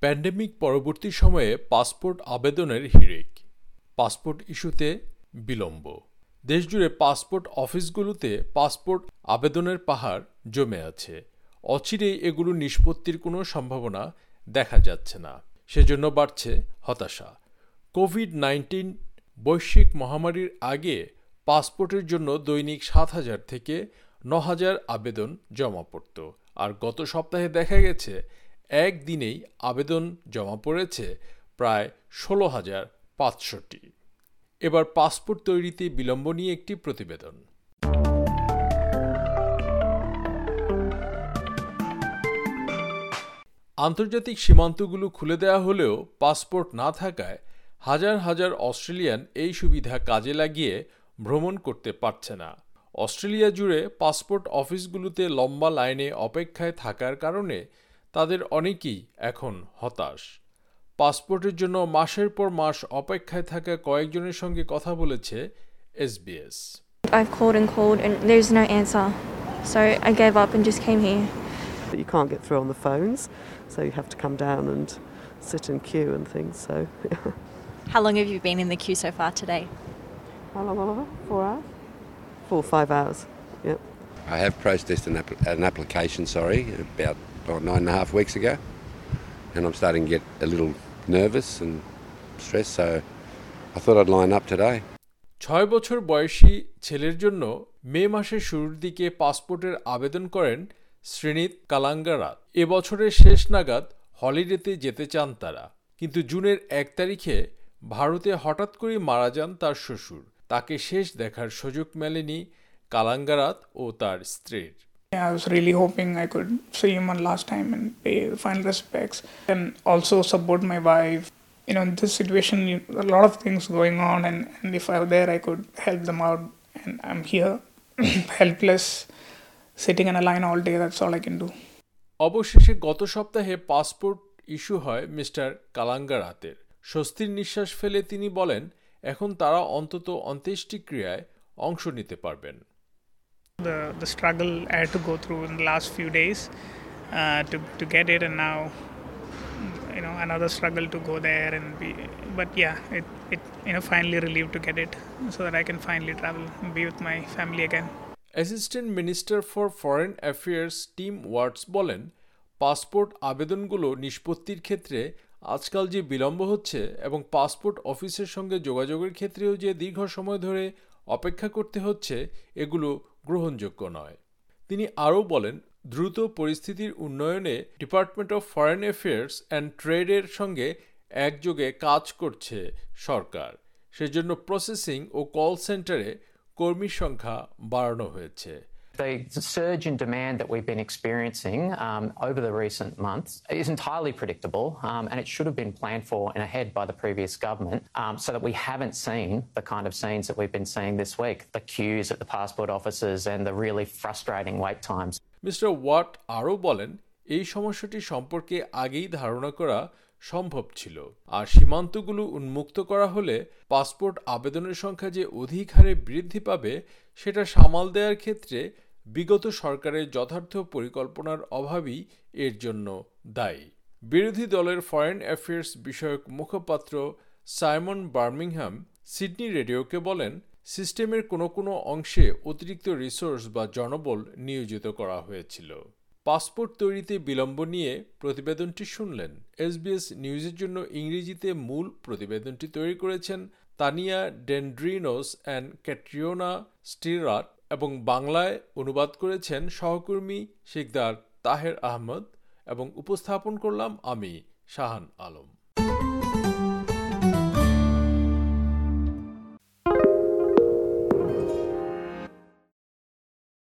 Pandemic পরবর্তী সময়ে passport আবেদনের হিড়িক, পাসপোর্ট ইস্যুতে বিলম্ব। দেশজুড়ে পাসপোর্ট অফিসগুলোতে পাসপোর্ট আবেদনের পাহাড় জমে আছে। অচিরেই এগুলো নিষ্পত্তির কোনো সম্ভাবনা দেখা যাচ্ছে না। সেজন্য বাড়ছে হতাশা। কোভিড নাইন্টিন বৈশ্বিক মহামারীর আগে পাসপোর্টের জন্য দৈনিক সাত হাজার থেকে ন হাজার আবেদন জমা পড়ত। আর গত সপ্তাহে দেখা গেছে একদিনেই আবেদন জমা পড়েছে প্রায় ষোলো হাজার পাঁচশোটি। এবার পাসপোর্ট তৈরিতে বিলম্ব নিয়ে একটি প্রতিবেদন। আন্তর্জাতিক সীমান্তগুলো খুলে দেওয়া হলেও পাসপোর্ট না থাকায় হাজার হাজার অস্ট্রেলিয়ান এই সুবিধা কাজে লাগিয়ে ভ্রমণ করতে পারছে না। অস্ট্রেলিয়া জুড়ে পাসপোর্ট অফিসগুলোতে লম্বা লাইনে অপেক্ষায় থাকার কারণে তাদের অনেকেই এখন হতাশ পাসপোর্টের জন্য মাসের পর মাস অপেক্ষায় থাকা কয়েকজনের সঙ্গে কথা বলেছে S B S I've called and called and there's no answer. So I gave up and just came here. But you can't get through on the phones, so you have to come down and sit in queue and things. So, How long have you been in the queue so far today? how long? Long? Four hours? Four or five hours. Yep. I have processed an, app- an application, sorry, about oh, nine and a half weeks ago, and I'm starting to get a little nervous and stressed, so I thought I'd line up today. ছয় বছর বয়সী ছেলের জন্য মে মাসের শুরুর দিকে পাসপোর্টের আবেদন করেন শ্রেণীত কালাঙ্গারাত এবছরের শেষ নাগাদ হলিডেতে যেতে চান তারা। কিন্তু জুনের এক তারিখে ভারতে হঠাৎ করে মারা যান তার শ্বশুর। তাকে শেষ দেখার সুযোগ মেলেনি কালাঙ্গারাত ও তার স্ত্রীর। I was really hoping I could see him one last time and pay final respects and also support my wife. You know, in this situation, you, a lot of things going on, and, and if I were there, I could help them out. And I'm here, helpless, sitting in a line all day. That's all I can do. অবশেষে গত সপ্তাহে passport issue হয় mister কালাঙ্গারাতের স্বস্তির নিঃশ্বাস ফেলে তিনি বলেন এখন তারা অন্তত অন্ত্যেষ্টিক্রিয়ায় অংশ নিতে পারবেন The the struggle I had to go through in the last few days uh, to to get it, and now you know another struggle to go there and be. But yeah, it it you know finally relieved to get it, so that I can finally travel and be with my family again. Assistant minister for foreign affairs Tim Watts বলেন passport আবেদনগুলো নিষ্পত্তির ক্ষেত্রে আজকাল যে বিলম্ব হচ্ছে এবং passport অফিসের সঙ্গে যোগাযোগের ক্ষেত্রেও যে দীর্ঘ সময় ধরে অপেক্ষা করতে হচ্ছে এগুলো গ্রহণযোগ্য নয়। তিনি আরও বলেন, দ্রুত পরিস্থিতির উন্নয়নে department of foreign affairs and ট্রেডের সঙ্গে একযোগে কাজ করছে সরকার। সেজন্য প্রসেসিং ও কল সেন্টারে কর্মীর সংখ্যা বাড়ানো হয়েছে। The surge in demand that we've been experiencing um, over the recent months is entirely predictable, um, and it should have been planned for and ahead by the previous government, um, so that we haven't seen the kind of scenes that we've been seeing this week the queues at the passport offices and the really frustrating wait times. Mister Watts আরও বলেন এই সমস্যাটি সম্পর্কে আগেই ধারণা করা সম্ভব ছিল আর সীমান্তগুলো উন্মুক্ত করা হলে পাসপোর্ট আবেদনের সংখ্যা যে অধিক হারে বৃদ্ধি পাবে সেটা সামাল দেওয়ার ক্ষেত্রে বিগত সরকারের যথার্থ পরিকল্পনার অভাবই এর জন্য দায়ী। বিরোধী দলের ফরেন অ্যাফেয়ার্স বিষয়ক মুখপাত্র সাইমন বার্মিংহাম সিডনি রেডিওকে বলেন, সিস্টেমের কোনো কোনো অংশে অতিরিক্ত রিসোর্স বা জনবল নিয়োজিত করা হয়েছিল। পাসপোর্ট তৈরিতে বিলম্ব নিয়ে প্রতিবেদনটি শুনলেন। এসবিএস নিউজের জন্য ইংরেজিতে মূল প্রতিবেদনটি তৈরি করেছেন তানিয়া ডেন্ড্রিনোস অ্যান্ড ক্যাট্রিওনা স্টিরাট এবং বাংলায় অনুবাদ করেছেন সহকর্মী শিকদার তাহের আহমদ এবং উপস্থাপন করলাম আমি শাহান আলম।